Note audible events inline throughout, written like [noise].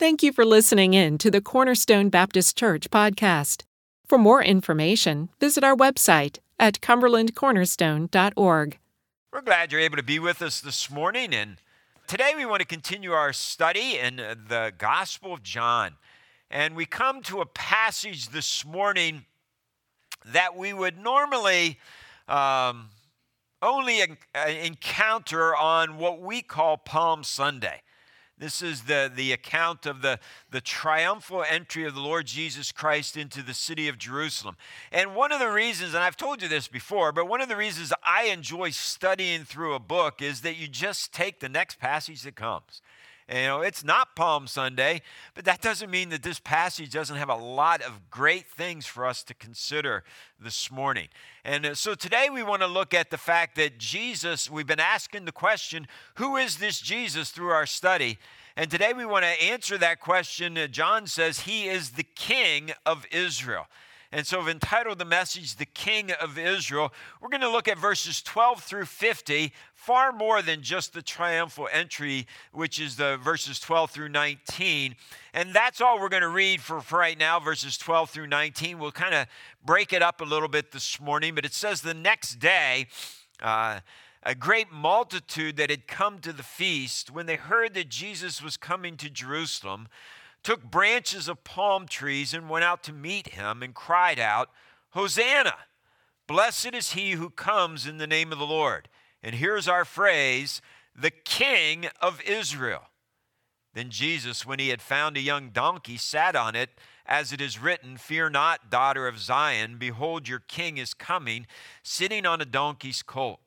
Thank you for listening in to the Cornerstone Baptist Church podcast. For more information, visit our website at cumberlandcornerstone.org. We're glad you're able to be with us this morning. And today we want to continue our study in the Gospel of John. And we come to a passage this morning that we would normally um, only encounter on what we call Palm Sunday. This is the, the account of the, the triumphal entry of the Lord Jesus Christ into the city of Jerusalem. And one of the reasons, and I've told you this before, but one of the reasons I enjoy studying through a book is that you just take the next passage that comes. You know, it's not Palm Sunday, but that doesn't mean that this passage doesn't have a lot of great things for us to consider this morning. And uh, so today we want to look at the fact that Jesus, we've been asking the question, who is this Jesus through our study? And today we want to answer that question. Uh, John says he is the King of Israel. And so I've entitled the message, The King of Israel. We're going to look at verses 12 through 50, far more than just the triumphal entry, which is the verses 12 through 19. And that's all we're going to read for, for right now, verses 12 through 19. We'll kind of break it up a little bit this morning, but it says the next day, uh, a great multitude that had come to the feast, when they heard that Jesus was coming to Jerusalem, took branches of palm trees and went out to meet him and cried out, Hosanna! Blessed is he who comes in the name of the Lord. And here's our phrase the King of Israel. Then Jesus, when he had found a young donkey, sat on it, as it is written, Fear not, daughter of Zion, behold, your king is coming, sitting on a donkey's colt.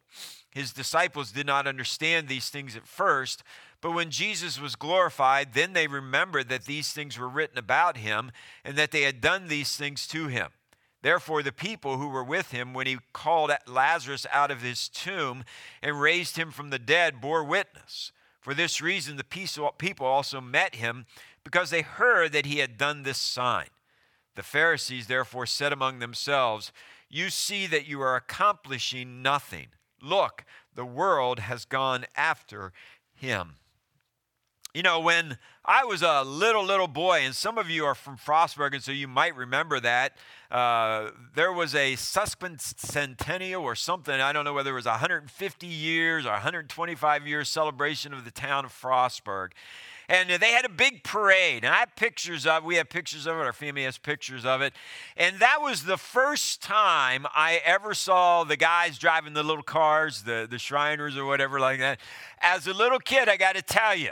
His disciples did not understand these things at first, but when Jesus was glorified, then they remembered that these things were written about him and that they had done these things to him. Therefore, the people who were with him when he called Lazarus out of his tomb and raised him from the dead bore witness. For this reason, the people also met him because they heard that he had done this sign. The Pharisees therefore said among themselves, You see that you are accomplishing nothing. Look, the world has gone after him. You know, when I was a little, little boy, and some of you are from Frostburg, and so you might remember that, uh, there was a sesquicentennial or something. I don't know whether it was 150 years or 125 years celebration of the town of Frostburg. And they had a big parade, and I have pictures of. We have pictures of it. Our family has pictures of it, and that was the first time I ever saw the guys driving the little cars, the the Shriners or whatever like that. As a little kid, I got to tell you,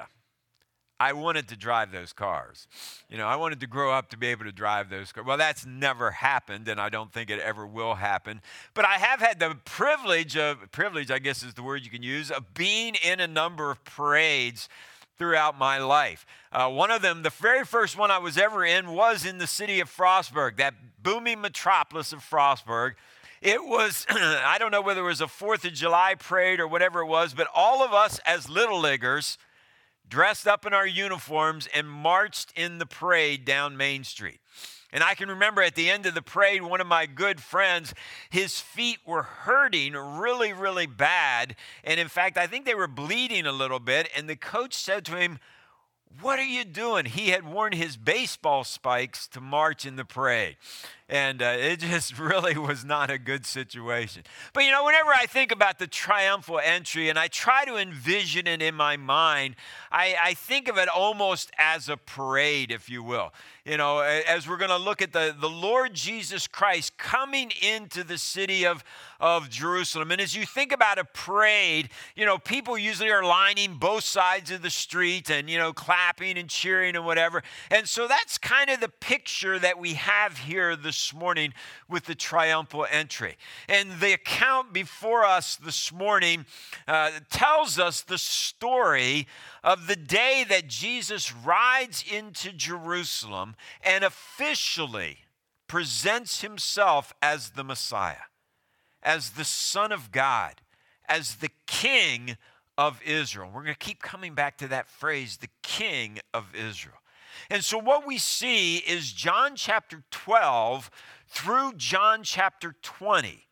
I wanted to drive those cars. You know, I wanted to grow up to be able to drive those cars. Well, that's never happened, and I don't think it ever will happen. But I have had the privilege of, privilege, I guess is the word you can use, of being in a number of parades throughout my life. Uh, one of them, the very first one I was ever in, was in the city of Frostburg, that booming metropolis of Frostburg. It was, [clears throat] I don't know whether it was a Fourth of July parade or whatever it was, but all of us as little leaguers, dressed up in our uniforms and marched in the parade down Main Street. And I can remember at the end of the parade, one of my good friends, his feet were hurting really, really bad. And in fact, I think they were bleeding a little bit. And the coach said to him, What are you doing? He had worn his baseball spikes to march in the parade. And uh, it just [laughs] really was not a good situation. But you know, whenever I think about the triumphal entry and I try to envision it in my mind, I, I think of it almost as a parade, if you will you know, as we're going to look at the, the Lord Jesus Christ coming into the city of, of Jerusalem. And as you think about a parade, you know, people usually are lining both sides of the street and, you know, clapping and cheering and whatever. And so that's kind of the picture that we have here this morning with the triumphal entry. And the account before us this morning uh, tells us the story of the day that Jesus rides into Jerusalem and officially presents himself as the Messiah, as the Son of God, as the King of Israel. We're going to keep coming back to that phrase, the King of Israel. And so, what we see is John chapter 12 through John chapter 20.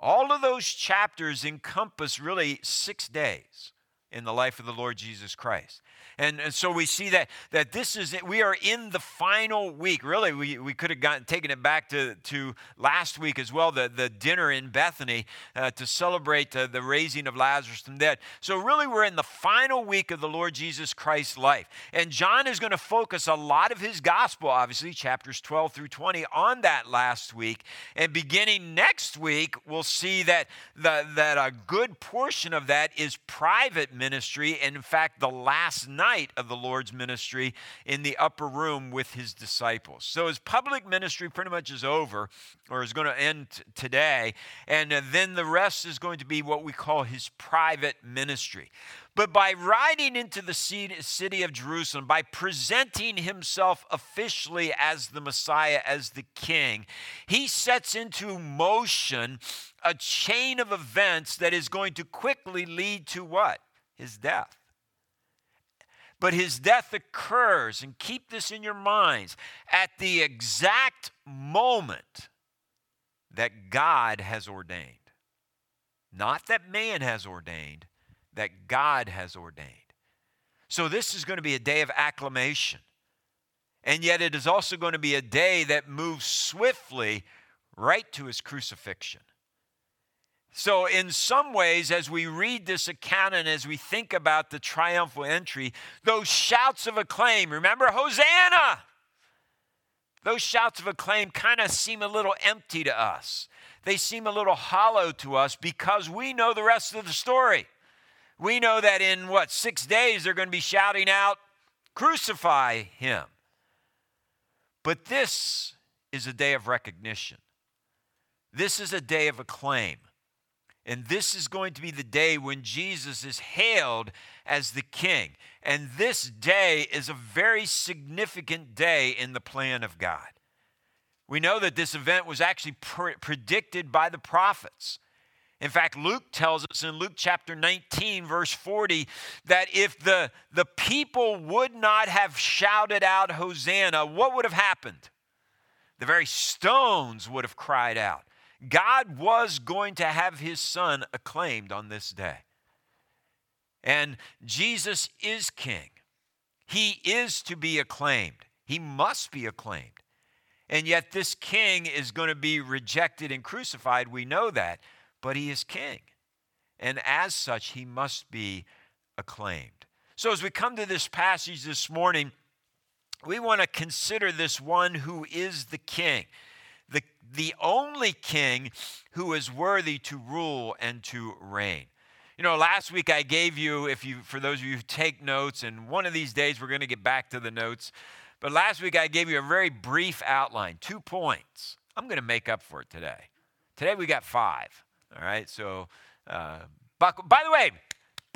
All of those chapters encompass really six days in the life of the Lord Jesus Christ. And, and so we see that, that this is, we are in the final week. Really, we, we could have gotten, taken it back to, to last week as well, the, the dinner in Bethany uh, to celebrate uh, the raising of Lazarus from dead. So really, we're in the final week of the Lord Jesus Christ's life. And John is going to focus a lot of his gospel, obviously, chapters 12 through 20, on that last week. And beginning next week, we'll see that, the, that a good portion of that is private ministry. And in fact, the last night night of the Lord's ministry in the upper room with his disciples. So his public ministry pretty much is over, or is going to end today. And uh, then the rest is going to be what we call his private ministry. But by riding into the city of Jerusalem, by presenting himself officially as the Messiah, as the king, he sets into motion a chain of events that is going to quickly lead to what? His death. But his death occurs, and keep this in your minds, at the exact moment that God has ordained. Not that man has ordained, that God has ordained. So this is going to be a day of acclamation. And yet it is also going to be a day that moves swiftly right to his crucifixion. So, in some ways, as we read this account and as we think about the triumphal entry, those shouts of acclaim, remember, Hosanna! Those shouts of acclaim kind of seem a little empty to us. They seem a little hollow to us because we know the rest of the story. We know that in what, six days they're going to be shouting out, Crucify him. But this is a day of recognition. This is a day of acclaim. And this is going to be the day when Jesus is hailed as the king. And this day is a very significant day in the plan of God. We know that this event was actually pre- predicted by the prophets. In fact, Luke tells us in Luke chapter 19, verse 40, that if the, the people would not have shouted out Hosanna, what would have happened? The very stones would have cried out. God was going to have his son acclaimed on this day. And Jesus is king. He is to be acclaimed. He must be acclaimed. And yet, this king is going to be rejected and crucified. We know that. But he is king. And as such, he must be acclaimed. So, as we come to this passage this morning, we want to consider this one who is the king the, only king who is worthy to rule and to reign. You know, last week I gave you, if you, for those of you who take notes, and one of these days we're going to get back to the notes, but last week I gave you a very brief outline, two points. I'm going to make up for it today. Today we got five. All right, so, uh, by the way,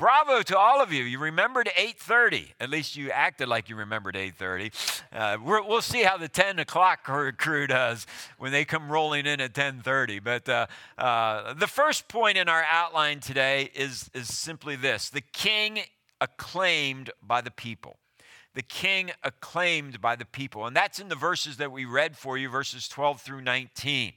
Bravo to all of you. You remembered 8:30. At least you acted like you remembered 8:30. Uh, we will see how the 10 o'clock crew does when they come rolling in at 10:30. But uh, uh, the first point in our outline today is is simply this: the King acclaimed by the people. The King acclaimed by the people, and that's in the verses that we read for you, verses 12 through 19.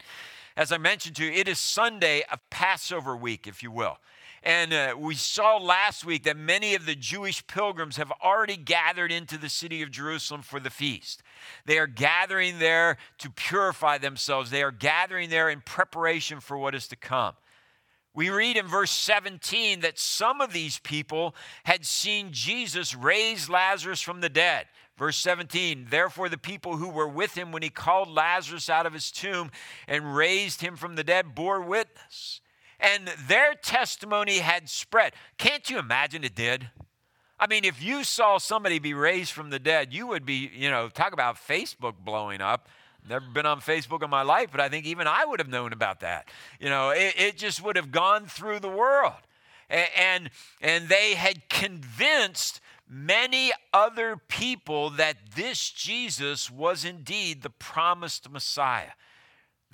As I mentioned to you, it is Sunday of Passover week, if you will. And uh, we saw last week that many of the Jewish pilgrims have already gathered into the city of Jerusalem for the feast. They are gathering there to purify themselves, they are gathering there in preparation for what is to come. We read in verse 17 that some of these people had seen Jesus raise Lazarus from the dead. Verse 17, therefore the people who were with him when he called Lazarus out of his tomb and raised him from the dead bore witness and their testimony had spread. Can't you imagine it did? I mean, if you saw somebody be raised from the dead, you would be, you know, talk about Facebook blowing up. Never been on Facebook in my life, but I think even I would have known about that. You know, it, it just would have gone through the world. And, and, and they had convinced many other people that this Jesus was indeed the promised Messiah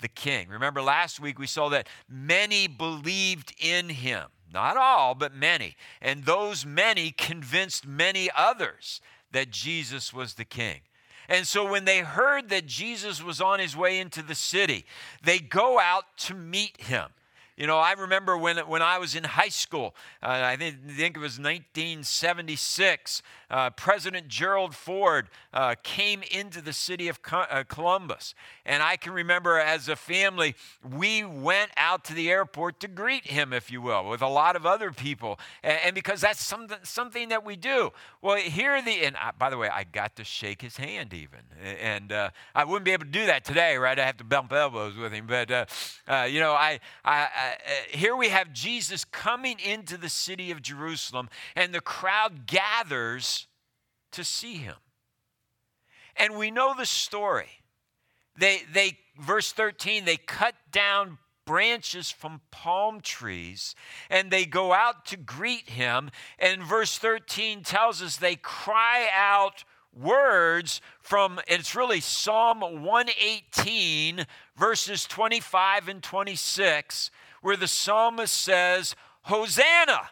the king. Remember last week we saw that many believed in him. Not all, but many. And those many convinced many others that Jesus was the king. And so when they heard that Jesus was on his way into the city, they go out to meet him. You know, I remember when, when I was in high school, uh, I think, think, it was 1976, uh, President Gerald Ford uh, came into the city of uh, Columbus. And I can remember as a family, we went out to the airport to greet him, if you will, with a lot of other people. And, and because that's something, something that we do. Well, here the, and I, by the way, I got to shake his hand even. And uh, I wouldn't be able to do that today, right? I have to bump elbows with him. But, uh, you know, I, I uh, Uh, here we have Jesus coming into the city of Jerusalem, and the crowd gathers to see him. And we know the story. They, they, verse 13, they cut down branches from palm trees and they go out to greet him. And verse 13 tells us they cry out words from, it's really Psalm 118, verses 25 and 26 where the psalmist says, Hosanna!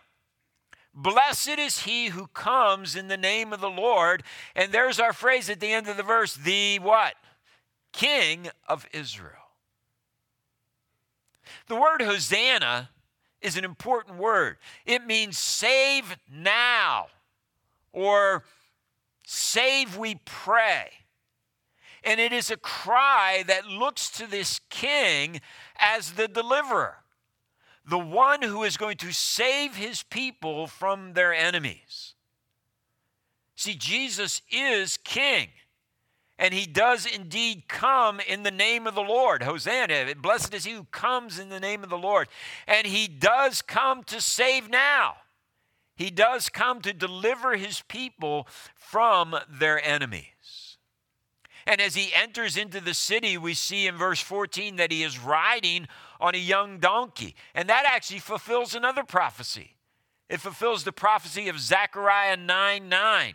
Blessed is he who comes in the name of the Lord. And there's our phrase at the end of the verse the what? King of Israel. The word Hosanna is an important word. It means save now or save, we pray. And it is a cry that looks to this king as the deliverer the one who is going to save his people from their enemies. See, Jesus is king. And he does indeed come in the name of the Lord. Hosanna, blessed is he who comes in the name of the Lord. And he does come to save now. He does come to deliver his people from their enemies. And as he enters into the city, we see in verse 14 that he is riding on a young donkey. And that actually fulfills another prophecy. It fulfills the prophecy of Zechariah 9 9.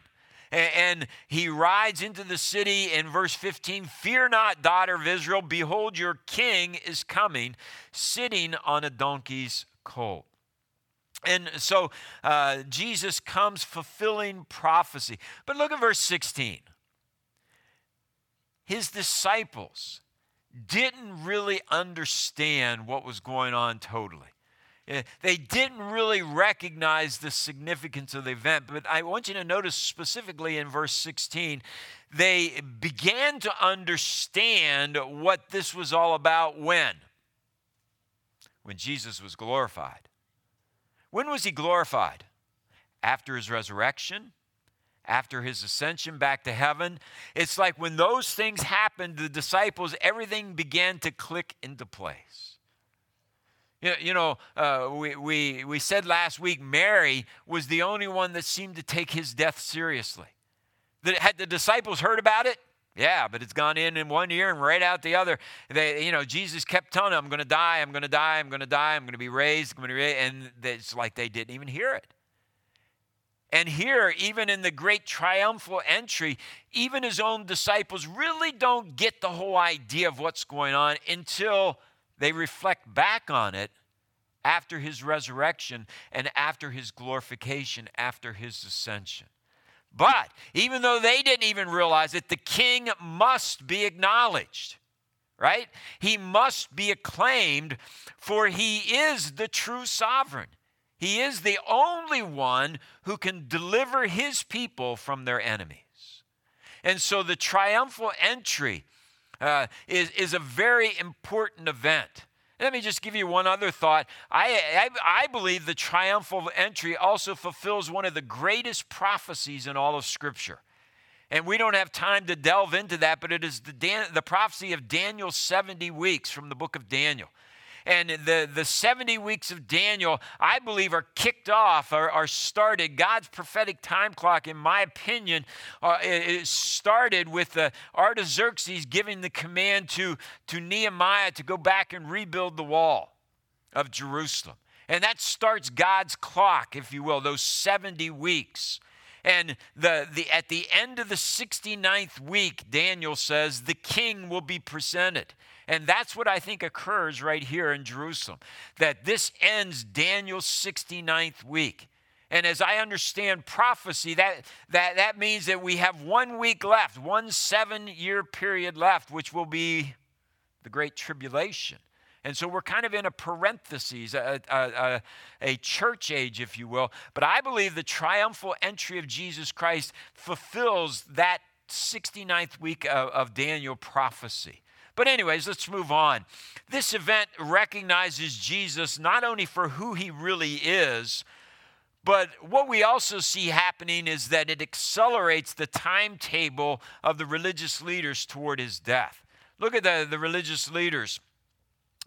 And he rides into the city in verse 15 Fear not, daughter of Israel, behold, your king is coming, sitting on a donkey's colt. And so uh, Jesus comes fulfilling prophecy. But look at verse 16. His disciples didn't really understand what was going on totally. Eh, they didn't really recognize the significance of the event, but I want you to notice specifically in verse 16, they began to understand what this was all about when? When Jesus was glorified. When was he glorified? After his resurrection? After his ascension back to heaven. It's like when those things happened, the disciples, everything began to click into place. You know, uh, we, we, we said last week Mary was the only one that seemed to take his death seriously. That had the disciples heard about it? Yeah, but it's gone in in one ear and right out the other. They, you know, Jesus kept telling them, "I'm going to die. I'm going to die. I'm going to die. I'm going to be raised. I'm going to be raised," and it's like they didn't even hear it. And here, even in the great triumphal entry, even his own disciples really don't get the whole idea of what's going on until they reflect back on it after his resurrection and after his glorification, after his ascension. But even though they didn't even realize it, the king must be acknowledged, right? He must be acclaimed, for he is the true sovereign. He is the only one who can deliver his people from their enemies. And so the triumphal entry uh, is, is a very important event. Let me just give you one other thought. I, I, I, believe the triumphal entry also fulfills one of the greatest prophecies in all of Scripture. And we don't have time to delve into that, but it is the, Dan, the prophecy of Daniel's 70 weeks from the book of Daniel. And the, the 70 weeks of Daniel, I believe, are kicked off or are started. God's prophetic time clock, in my opinion, uh, it started with the Artaxerxes giving the command to, to Nehemiah to go back and rebuild the wall of Jerusalem. And that starts God's clock, if you will, those 70 weeks. And the, the, at the end of the 69th week, Daniel says, the king will be presented. And that's what I think occurs right here in Jerusalem. That this ends Daniel's 69th week. And as I understand prophecy, that, that, that means that we have one week left, one seven year period left, which will be the Great Tribulation. And so we're kind of in a parenthesis, a, a, a, a, church age, if you will. But I believe the triumphal entry of Jesus Christ fulfills that 69th week of, of Daniel prophecy. But, anyways, let's move on. This event recognizes Jesus not only for who he really is, but what we also see happening is that it accelerates the timetable of the religious leaders toward his death. Look at the, the religious leaders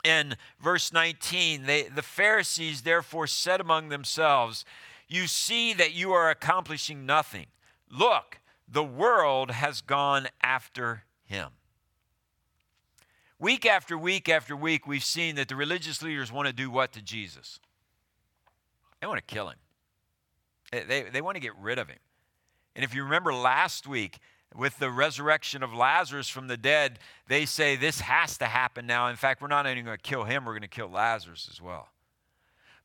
in verse 19, they, the Pharisees therefore said among themselves, You see that you are accomplishing nothing. Look, the world has gone after him. Week after week after week, we've seen that the religious leaders want to do what to Jesus? They want to kill him, they, they, they want to get rid of him. And if you remember last week, with the resurrection of Lazarus from the dead, they say this has to happen now. In fact, we're not only going to kill him, we're going to kill Lazarus as well.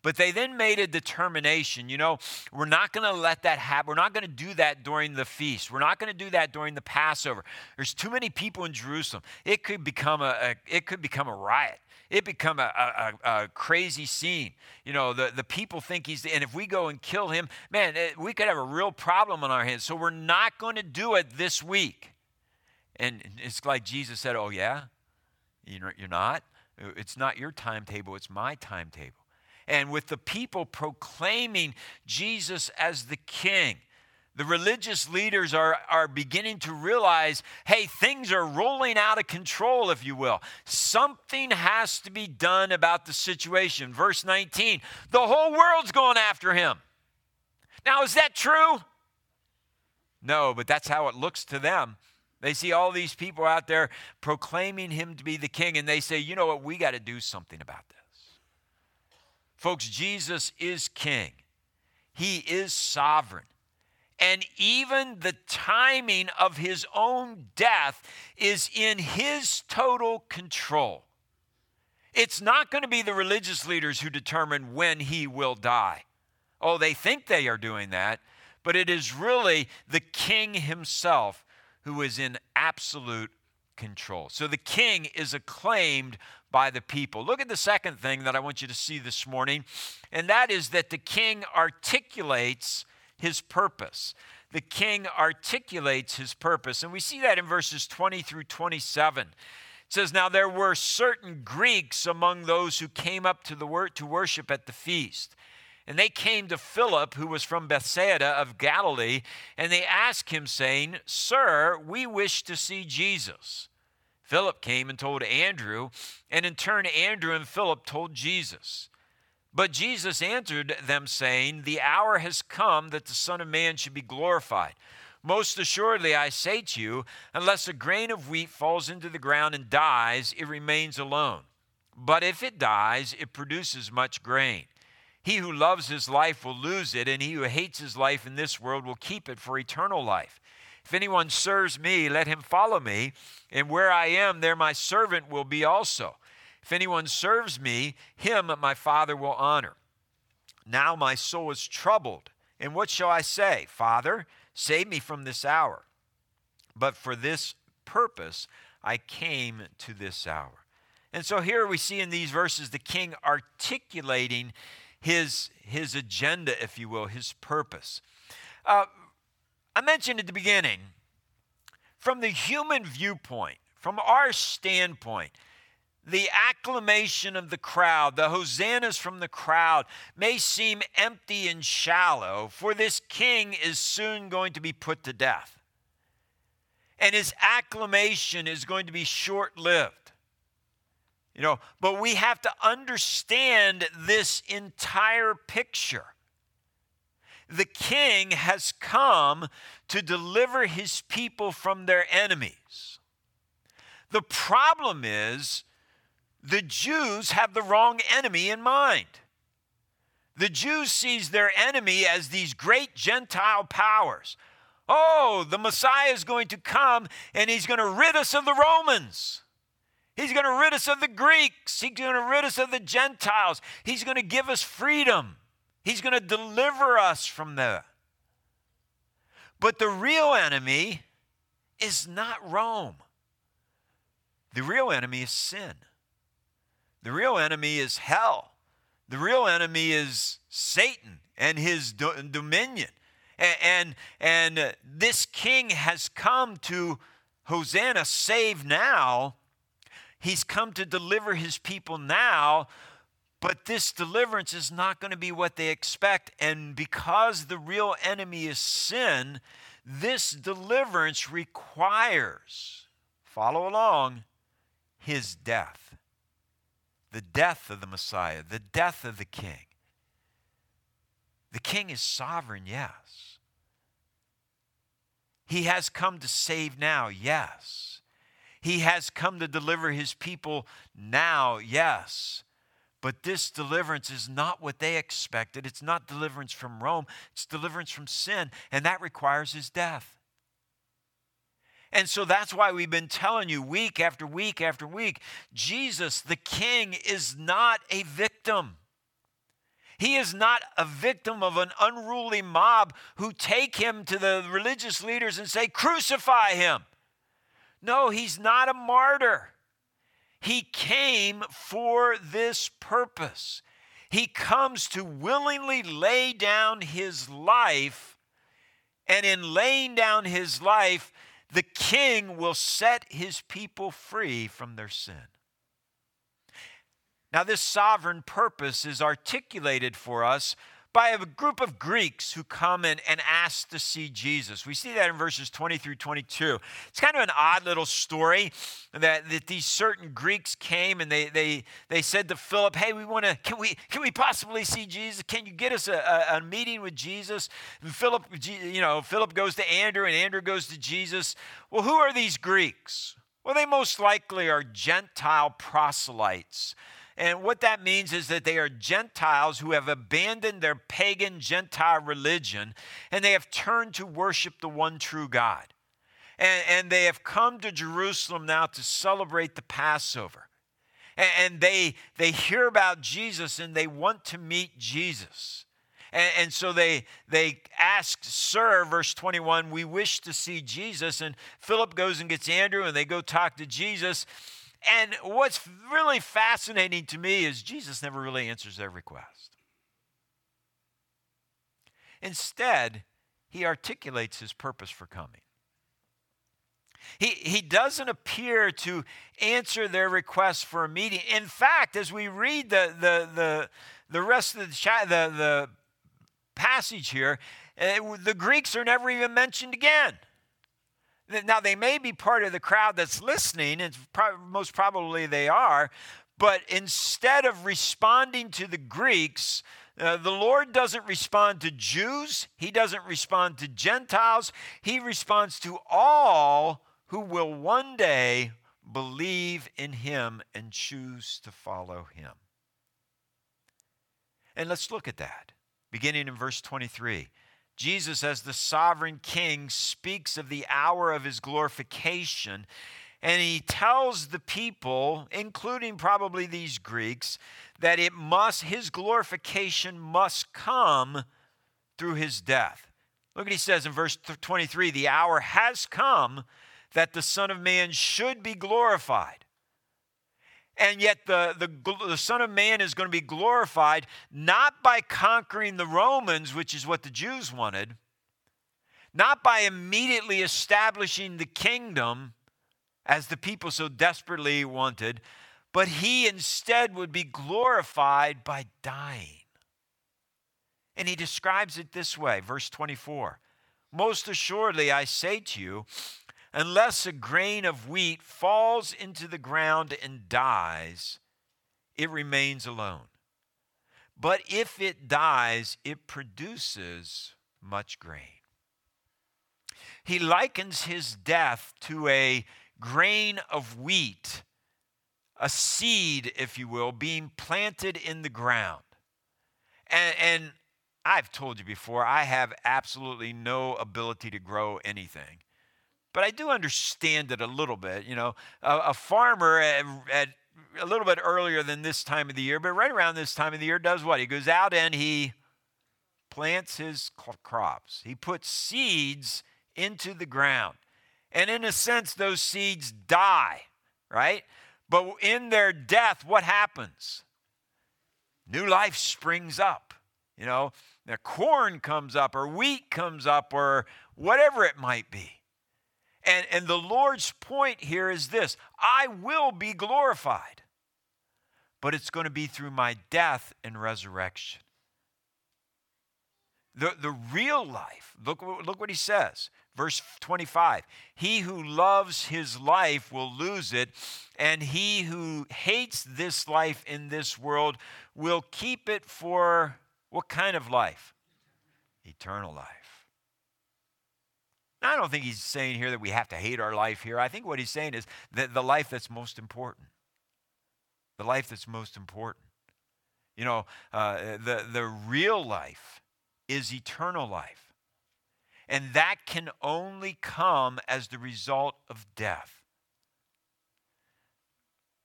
But they then made a determination you know, we're not going to let that happen. We're not going to do that during the feast. We're not going to do that during the Passover. There's too many people in Jerusalem. It could become a, a it could become a riot it become a, a, a, crazy scene. You know, the, the people think he's, and if we go and kill him, man, it, we could have a real problem on our hands. So we're not going to do it this week. And it's like Jesus said, Oh, yeah? You're not? It's not your timetable, it's my timetable. And with the people proclaiming Jesus as the king, the religious leaders are, are beginning to realize hey, things are rolling out of control, if you will. Something has to be done about the situation. Verse 19 the whole world's going after him. Now, is that true? No, but that's how it looks to them. They see all these people out there proclaiming him to be the king, and they say, you know what, we got to do something about this. Folks, Jesus is king, he is sovereign and even the timing of his own death is in his total control. It's not going to be the religious leaders who determine when he will die. Oh, they think they are doing that, but it is really the king himself who is in absolute control. So the king is acclaimed by the people. Look at the second thing that I want you to see this morning, and that is that the king articulates his purpose. The king articulates his purpose. And we see that in verses 20 through 27. It says, Now there were certain Greeks among those who came up to, the wor- to worship at the feast. And they came to Philip, who was from Bethsaida of Galilee, and they asked him, saying, Sir, we wish to see Jesus. Philip came and told Andrew, and in turn, Andrew and Philip told Jesus. But Jesus answered them, saying, The hour has come that the Son of Man should be glorified. Most assuredly, I say to you, unless a grain of wheat falls into the ground and dies, it remains alone. But if it dies, it produces much grain. He who loves his life will lose it, and he who hates his life in this world will keep it for eternal life. If anyone serves me, let him follow me, and where I am, there my servant will be also. If anyone serves me, him my Father will honor. Now my soul is troubled. And what shall I say? Father, save me from this hour. But for this purpose I came to this hour. And so here we see in these verses the king articulating his, his agenda, if you will, his purpose. Uh, I mentioned at the beginning, from the human viewpoint, from our standpoint, the acclamation of the crowd, the hosannas from the crowd, may seem empty and shallow, for this king is soon going to be put to death. And his acclamation is going to be short lived. You know, but we have to understand this entire picture. The king has come to deliver his people from their enemies. The problem is, the Jews have the wrong enemy in mind. The Jews sees their enemy as these great Gentile powers. Oh, the Messiah is going to come and he's going to rid us of the Romans. He's going to rid us of the Greeks. He's going to rid us of the Gentiles. He's going to give us freedom. He's going to deliver us from there. But the real enemy is not Rome. The real enemy is sin. The real enemy is hell. The real enemy is Satan and his do- dominion. And, and, and this king has come to Hosanna, save now. He's come to deliver his people now, but this deliverance is not going to be what they expect. And because the real enemy is sin, this deliverance requires, follow along, his death. The death of the Messiah, the death of the king. The king is sovereign, yes. He has come to save now, yes. He has come to deliver his people now, yes. But this deliverance is not what they expected. It's not deliverance from Rome, it's deliverance from sin, and that requires his death. And so that's why we've been telling you week after week after week Jesus, the King, is not a victim. He is not a victim of an unruly mob who take him to the religious leaders and say, Crucify him. No, he's not a martyr. He came for this purpose. He comes to willingly lay down his life, and in laying down his life, the king will set his people free from their sin. Now, this sovereign purpose is articulated for us by a group of Greeks who come in and ask to see Jesus. We see that in verses 20 through 22. It's kind of an odd little story that, that these certain Greeks came and they, they, they said to Philip, Hey, we want to, can we, can we possibly see Jesus? Can you get us a, a, a meeting with Jesus? And Philip, you know, Philip goes to Andrew and Andrew goes to Jesus. Well, who are these Greeks? Well, they most likely are Gentile proselytes. And what that means is that they are Gentiles who have abandoned their pagan Gentile religion and they have turned to worship the one true God. And, and they have come to Jerusalem now to celebrate the Passover. And, and they, they hear about Jesus and they want to meet Jesus. And, and, so they they ask, Sir, verse 21, we wish to see Jesus. And Philip goes and gets Andrew, and they go talk to Jesus. And what's really fascinating to me is Jesus never really answers their request. Instead, he articulates his purpose for coming. He, he doesn't appear to answer their request for a meeting. In fact, as we read the, the, the, the rest of the, the, the passage here, uh, the Greeks are never even mentioned again. Now, they may be part of the crowd that's listening, and most probably they are, but instead of responding to the Greeks, uh, the Lord doesn't respond to Jews, He doesn't respond to Gentiles, He responds to all who will one day believe in Him and choose to follow Him. And let's look at that, beginning in verse 23. Jesus, as the sovereign king, speaks of the hour of his glorification. And he tells the people, including probably these Greeks, that it must, his glorification must come through his death. Look what he says in verse 23 the hour has come that the Son of Man should be glorified. And yet, the, the, the, Son of Man is going to be glorified not by conquering the Romans, which is what the Jews wanted, not by immediately establishing the kingdom as the people so desperately wanted, but he instead would be glorified by dying. And he describes it this way, verse 24 Most assuredly, I say to you, Unless a grain of wheat falls into the ground and dies, it remains alone. But if it dies, it produces much grain. He likens his death to a grain of wheat, a seed, if you will, being planted in the ground. And, and I've told you before, I have absolutely no ability to grow anything but I do understand it a little bit. You know, a, a farmer at, at, a little bit earlier than this time of the year, but right around this time of the year, does what? He goes out and he plants his crops. He puts seeds into the ground. And in a sense, those seeds die, right? But in their death, what happens? New life springs up. You know, the corn comes up, or wheat comes up, or whatever it might be. And, and the Lord's point here is this I will be glorified, but it's going to be through my death and resurrection. The, the real life, look, look what he says. Verse 25 He who loves his life will lose it, and he who hates this life in this world will keep it for what kind of life? Eternal life. I don't think he's saying here that we have to hate our life here. I think what he's saying is that the life that's most important. The life that's most important. You know, uh, the, the real life is eternal life. And that can only come as the result of death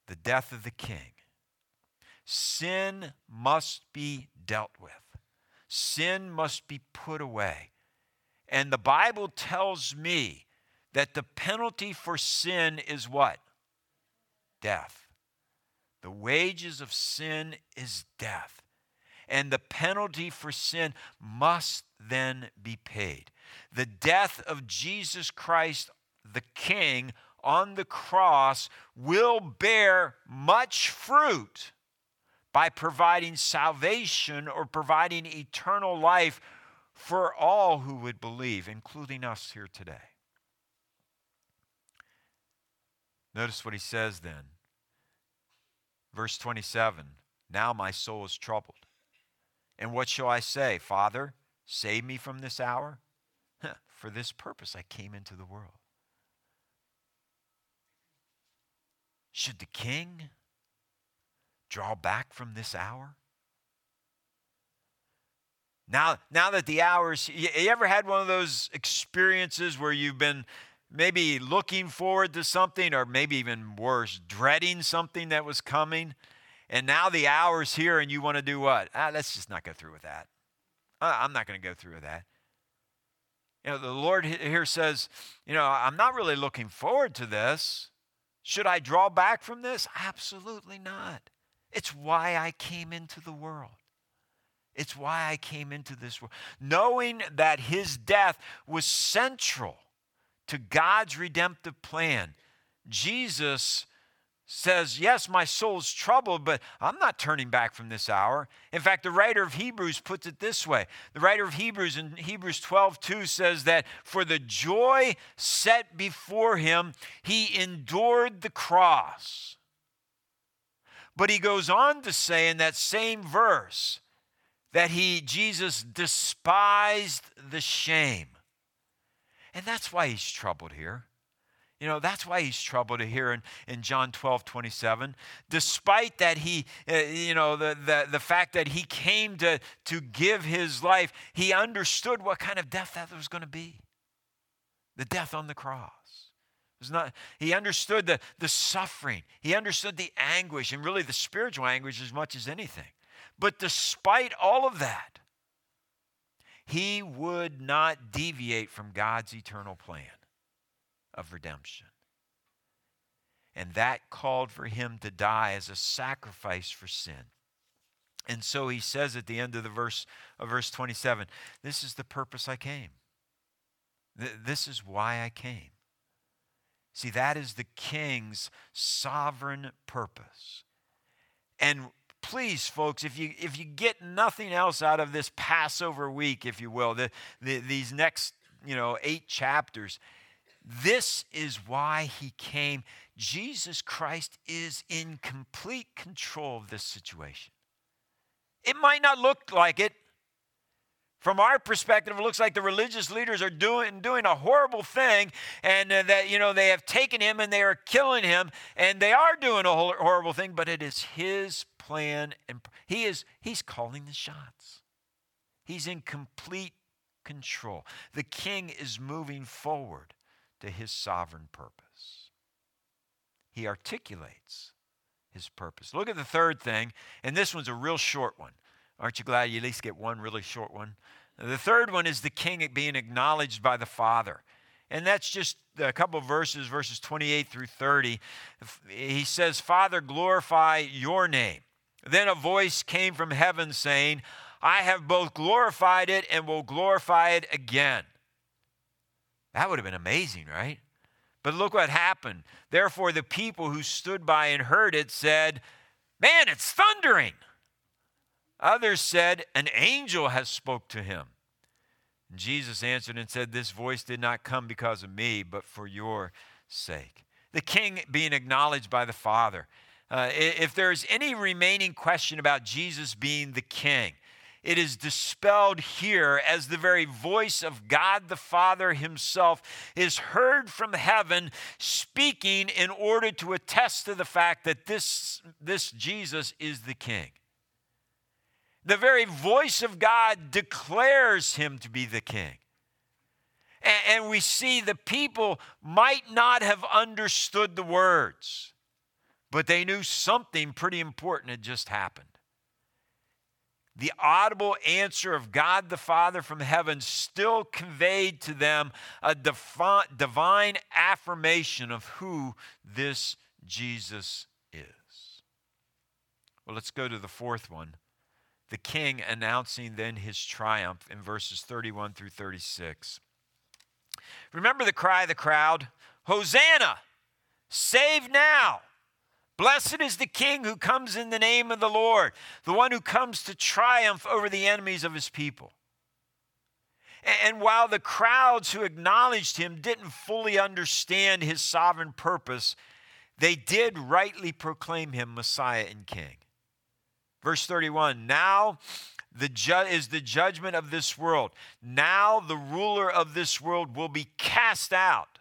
the death of the king. Sin must be dealt with, sin must be put away. And the Bible tells me that the penalty for sin is what? Death. The wages of sin is death. And the penalty for sin must then be paid. The death of Jesus Christ, the King, on the cross will bear much fruit by providing salvation or providing eternal life for all who would believe, including us here today. Notice what he says then. Verse 27 Now my soul is troubled. And what shall I say? Father, save me from this hour? For this purpose I came into the world. Should the king draw back from this hour? Now, now that the hours, you, ever had one of those experiences where you've been maybe looking forward to something, or maybe even worse, dreading something that was coming, and now the hour's here and you want to do what? Ah, let's just not go through with that. I'm not going to go through with that. You know, the Lord here says, you know, I'm not really looking forward to this. Should I draw back from this? Absolutely not. It's why I came into the world. It's why I came into this world. Knowing that his death was central to God's redemptive plan, Jesus says, Yes, my soul's troubled, but I'm not turning back from this hour. In fact, the writer of Hebrews puts it this way. The writer of Hebrews in Hebrews 12, 2 says that for the joy set before him, he endured the cross. But he goes on to say in that same verse, that he, Jesus, despised the shame. And that's why he's troubled here. You know, that's why he's troubled here in, in John 12, 27. Despite that he, uh, you know, the, the, the fact that he came to, to give his life, he understood what kind of death that was going to be. The death on the cross. Not, he understood the, the suffering. He understood the anguish and really the spiritual anguish as much as anything. But despite all of that, he would not deviate from God's eternal plan of redemption. And that called for him to die as a sacrifice for sin. And so he says at the end of the verse of verse 27, this is the purpose I came. This is why I came. See, that is the king's sovereign purpose. And please, folks, if you if you get nothing else out of this Passover week, if you will, the, the, these next you know eight chapters, this is why he came. Jesus Christ is in complete control of this situation. It might not look like it. From our perspective, it looks like the religious leaders are doing, doing a horrible thing, and uh, that you know they have taken him and they are killing him, and they are doing a horrible thing. But it is his plan, and he is he's calling the shots. He's in complete control. The king is moving forward to his sovereign purpose. He articulates his purpose. Look at the third thing, and this one's a real short one. Aren't you glad you at least get one really short one? The third one is the king being acknowledged by the Father. And that's just a couple verses, verses 28 through 30. He says, Father, glorify your name. Then a voice came from heaven saying, I have both glorified it and will glorify it again. That would have been amazing, right? But look what happened. Therefore, the people who stood by and heard it said, Man, it's thundering. Others said, An angel has spoke to him. Jesus answered and said, This voice did not come because of me, but for your sake. The king being acknowledged by the Father. Uh, if there's any remaining question about Jesus being the king, it is dispelled here as the very voice of God the Father Himself is heard from heaven speaking in order to attest to the fact that this, this Jesus is the King. The very voice of God declares Him to be the King. And, and we see the people might not have understood the words, but they knew something pretty important had just happened the audible answer of God the Father from heaven still conveyed to them a divine affirmation of who this Jesus is. Well, let's go to the fourth one. The king announcing then his triumph in verses 31 through 36. Remember the cry of the crowd Hosanna! Save now! Blessed is the King who comes in the name of the Lord, the one who comes to triumph over the enemies of his people. And while the crowds who acknowledged him didn't fully understand his sovereign purpose, they did rightly proclaim him Messiah and King. Verse 31 Now the ju- is the judgment of this world. Now the ruler of this world will be cast out.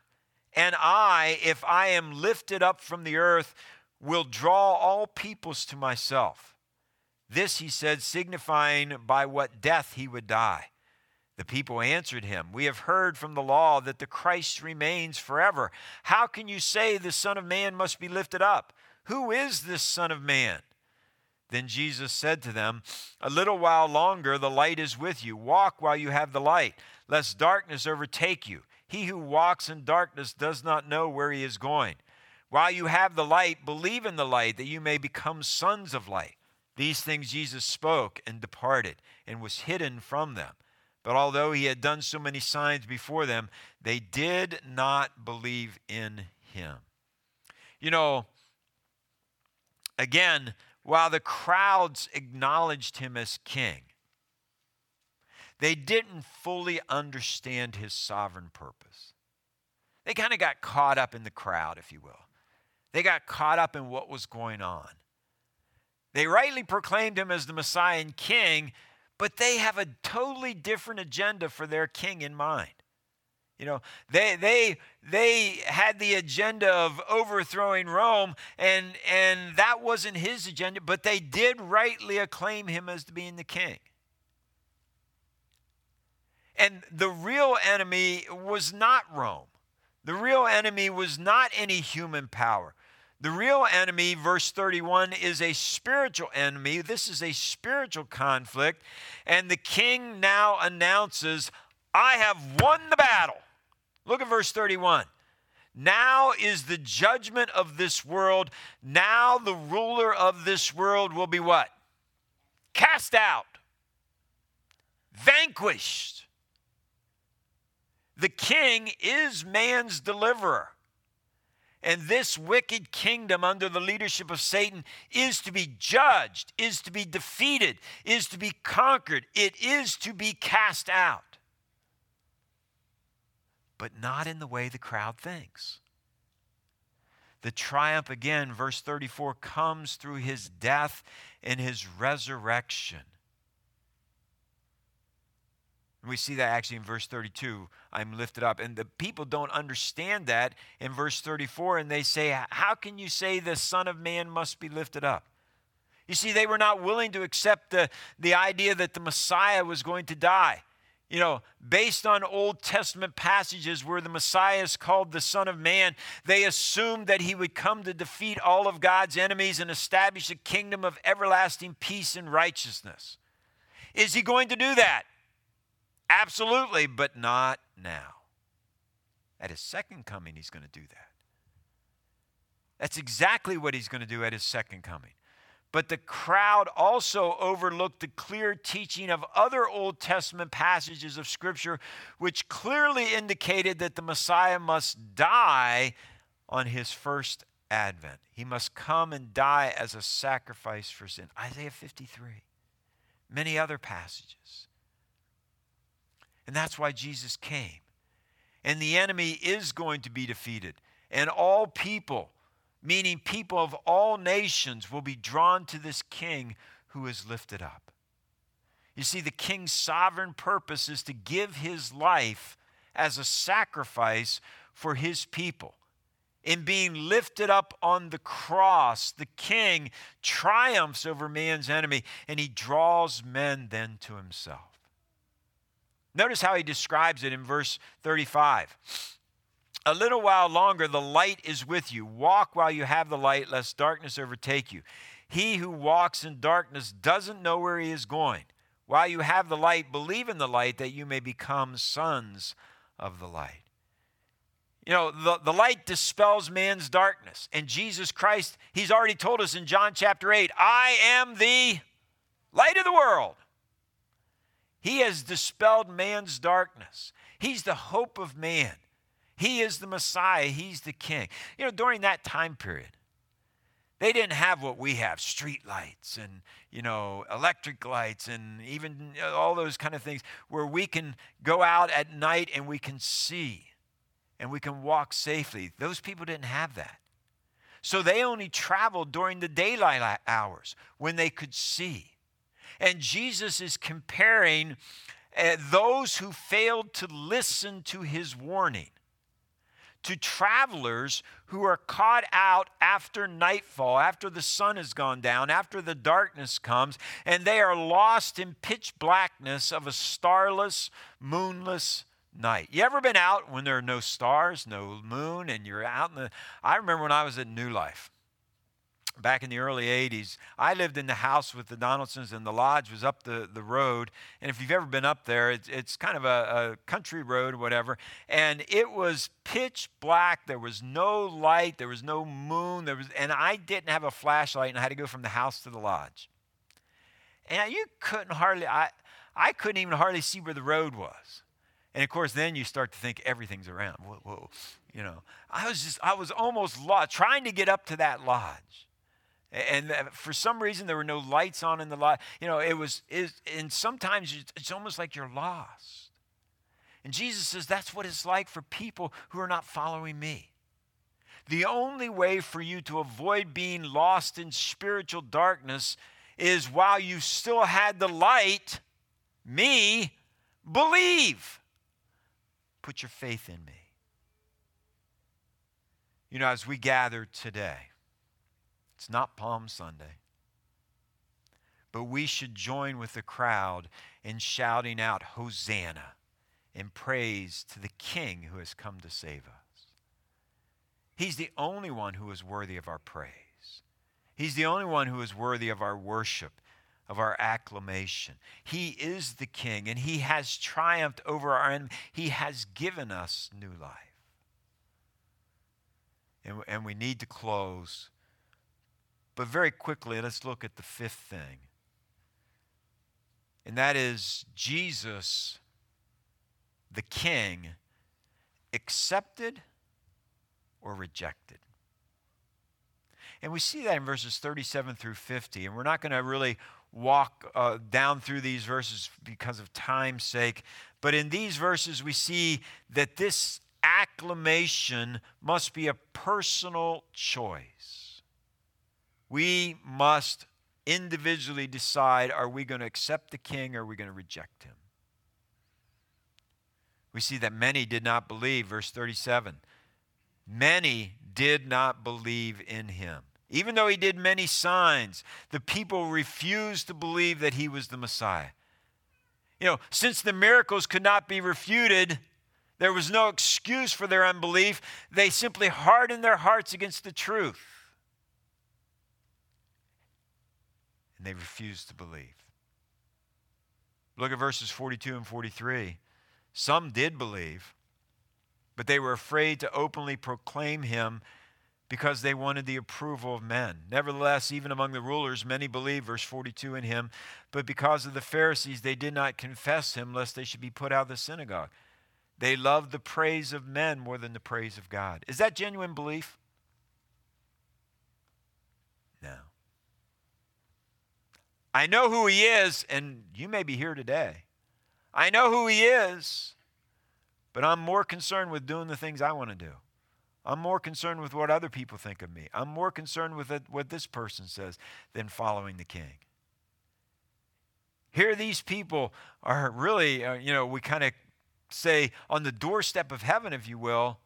And I, if I am lifted up from the earth, will draw all peoples to myself. This he said, signifying by what death he would die. The people answered him, We have heard from the law that the Christ remains forever. How can you say the Son of Man must be lifted up? Who is this Son of Man? Then Jesus said to them, A little while longer the light is with you. Walk while you have the light, lest darkness overtake you. He who walks in darkness does not know where he is going. While you have the light, believe in the light that you may become sons of light. These things Jesus spoke and departed and was hidden from them. But although he had done so many signs before them, they did not believe in him. You know, again, while the crowds acknowledged him as king, they didn't fully understand his sovereign purpose. They kind of got caught up in the crowd, if you will. They got caught up in what was going on. They rightly proclaimed him as the Messiah and King, but they have a totally different agenda for their king in mind. You know, they they they had the agenda of overthrowing Rome, and and that wasn't his agenda, but they did rightly acclaim him as being the king. And the real enemy was not Rome. The real enemy was not any human power. The real enemy, verse 31, is a spiritual enemy. This is a spiritual conflict. And the king now announces, I have won the battle. Look at verse 31. Now is the judgment of this world. Now the ruler of this world will be what? Cast out, vanquished. The king is man's deliverer. And this wicked kingdom under the leadership of Satan is to be judged, is to be defeated, is to be conquered, it is to be cast out. But not in the way the crowd thinks. The triumph, again, verse 34, comes through his death and his resurrection. We see that actually in verse 32. I'm lifted up. And the people don't understand that in verse 34, and they say, How can you say the Son of Man must be lifted up? You see, they were not willing to accept the, the idea that the Messiah was going to die. You know, based on Old Testament passages where the Messiah is called the Son of Man, they assumed that he would come to defeat all of God's enemies and establish a kingdom of everlasting peace and righteousness. Is he going to do that? Absolutely, but not now. At his second coming, he's going to do that. That's exactly what he's going to do at his second coming. But the crowd also overlooked the clear teaching of other Old Testament passages of Scripture, which clearly indicated that the Messiah must die on his first advent. He must come and die as a sacrifice for sin. Isaiah 53, many other passages. And that's why Jesus came. And the enemy is going to be defeated. And all people meaning people of all nations will be drawn to this king who is lifted up. You see, the king's sovereign purpose is to give his life as a sacrifice for his people. In being lifted up on the cross, the king triumphs over man's enemy and he draws men then to himself. Notice how he describes it in verse 35. A little while longer, the light is with you. Walk while you have the light, lest darkness overtake you. He who walks in darkness doesn't know where he is going. While you have the light, believe in the light that you may become sons of the light. You know, the, the light dispels man's darkness. And Jesus Christ, He's already told us in John chapter 8, I am the light of the world. He has dispelled man's darkness, He's the hope of man. He is the Messiah, He's the King. You know, during that time period, they didn't have what we have street lights and you know electric lights and even uh, all those kind of things where we can go out at night and we can see and we can walk safely. Those people didn't have that. So they only traveled during the daylight hours when they could see and jesus is comparing uh, those who failed to listen to his warning to travelers who are caught out after nightfall, after the sun has gone down, after the darkness comes, and they are lost in pitch blackness of a starless, moonless night. You ever been out when there are no stars, no moon, and you're out in the. I remember when I was at New Life back in the early 80s. I lived in the house with the Donaldsons, and the lodge was up the, the road. And if you've ever been up there, it's, it's kind of a, a country road whatever. And it was pitch black. There was no light, there was no moon, there was, and I didn't have a flashlight, and I had to go from the house to the lodge. And you couldn't hardly, I, I couldn't even hardly see where the road was. And of course, then you start to think everything's around. Whoa, whoa, you know. I was just, I was almost lost, trying to get up to that lodge. And for some reason, there were no lights on in the lot. You know, it was, and sometimes it's almost like you're lost. And Jesus says that's what it's like for people who are not following me. The only way for you to avoid being lost in spiritual darkness is while you still had the light, me, believe. Put your faith in me. You know, as we gather today, it's not Palm Sunday. But we should join with the crowd in shouting out, Hosanna, in praise to the King who has come to save us. He's the only one who is worthy of our praise. He's the only one who is worthy of our worship, of our acclamation. He is the King, and He has triumphed over our enemy. He has given us new life. And, and we need to close but very quickly, let's look at the fifth thing. And that is Jesus, the King, accepted or rejected. And we see that in verses 37 through 50. And we're not going to really walk uh, down through these verses because of time's sake. But in these verses, we see that this acclamation must be a personal choice. We must individually decide are we going to accept the king or are we going to reject him? We see that many did not believe, verse 37. Many did not believe in him. Even though he did many signs, the people refused to believe that he was the Messiah. You know, since the miracles could not be refuted, there was no excuse for their unbelief. They simply hardened their hearts against the truth. and they refused to believe. Look at verses 42 and 43. Some did believe, but they were afraid to openly proclaim him because they wanted the approval of men. Nevertheless, even among the rulers, many believed, verse 42, in him, but because of the Pharisees, they did not confess him, lest they should be put out of the synagogue. They loved the praise of men more than the praise of God. Is that genuine belief? No. I know who he is, and you may be here today. I know who he is, but I'm more concerned with doing the things I want to do. I'm more concerned with what other people think of me. I'm more concerned with what this person says than following the king. Here, these people are really, uh, you know, we kind of say on the doorstep of heaven, if you will.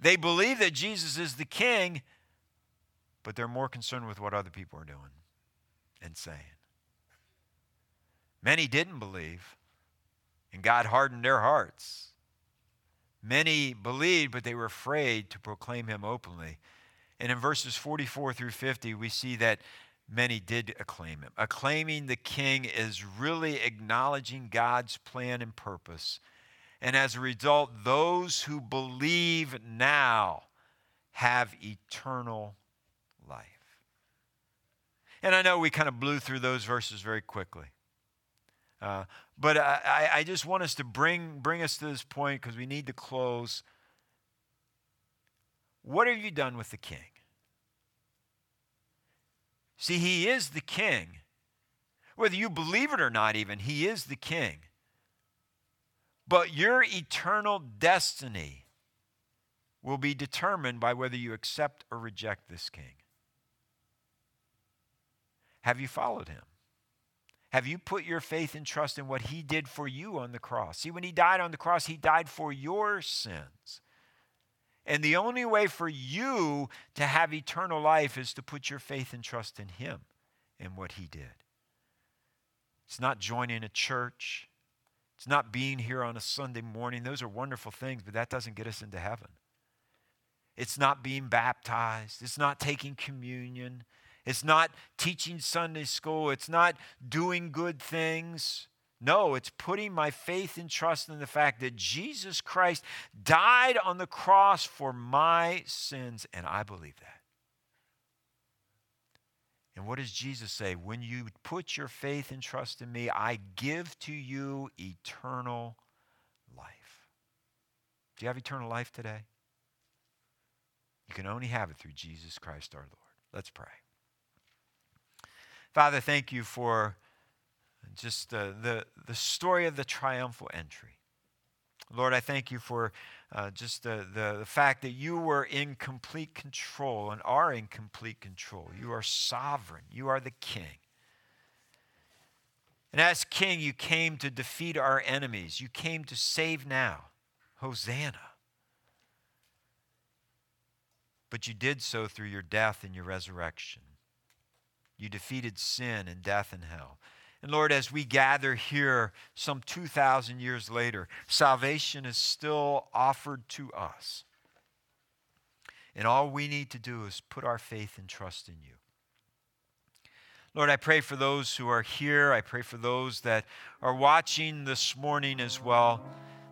They believe that Jesus is the king, but they're more concerned with what other people are doing and saying. Many didn't believe, and God hardened their hearts. Many believed, but they were afraid to proclaim him openly. And in verses 44 through 50, we see that many did acclaim him. Acclaiming the king is really acknowledging God's plan and purpose. And as a result, those who believe now have eternal life. And I know we kind of blew through those verses very quickly. Uh, but I, I just want us to bring, bring us to this point because we need to close. What have you done with the king? See, he is the king. Whether you believe it or not, even, he is the king. But your eternal destiny will be determined by whether you accept or reject this king. Have you followed him? Have you put your faith and trust in what he did for you on the cross? See, when he died on the cross, he died for your sins. And the only way for you to have eternal life is to put your faith and trust in him and what he did. It's not joining a church. It's not being here on a Sunday morning. Those are wonderful things, but that doesn't get us into heaven. It's not being baptized. It's not taking communion. It's not teaching Sunday school. It's not doing good things. No, it's putting my faith and trust in the fact that Jesus Christ died on the cross for my sins, and I believe that. And what does Jesus say? When you put your faith and trust in me, I give to you eternal life. Do you have eternal life today? You can only have it through Jesus Christ our Lord. Let's pray. Father, thank you for just uh, the, the story of the triumphal entry. Lord, I thank you for uh, just the, the, the fact that you were in complete control and are in complete control. You are sovereign, you are the king. And as king, you came to defeat our enemies, you came to save now. Hosanna. But you did so through your death and your resurrection. You defeated sin and death and hell. And Lord, as we gather here some 2,000 years later, salvation is still offered to us. And all we need to do is put our faith and trust in you. Lord, I pray for those who are here. I pray for those that are watching this morning as well.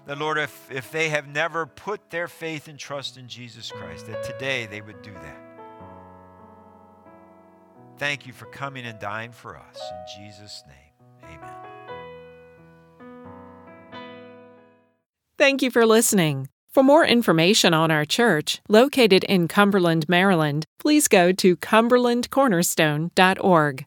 That, Lord, if, if they have never put their faith and trust in Jesus Christ, that today they would do that. Thank you for coming and dying for us. In Jesus' name, amen. Thank you for listening. For more information on our church, located in Cumberland, Maryland, please go to cumberlandcornerstone.org.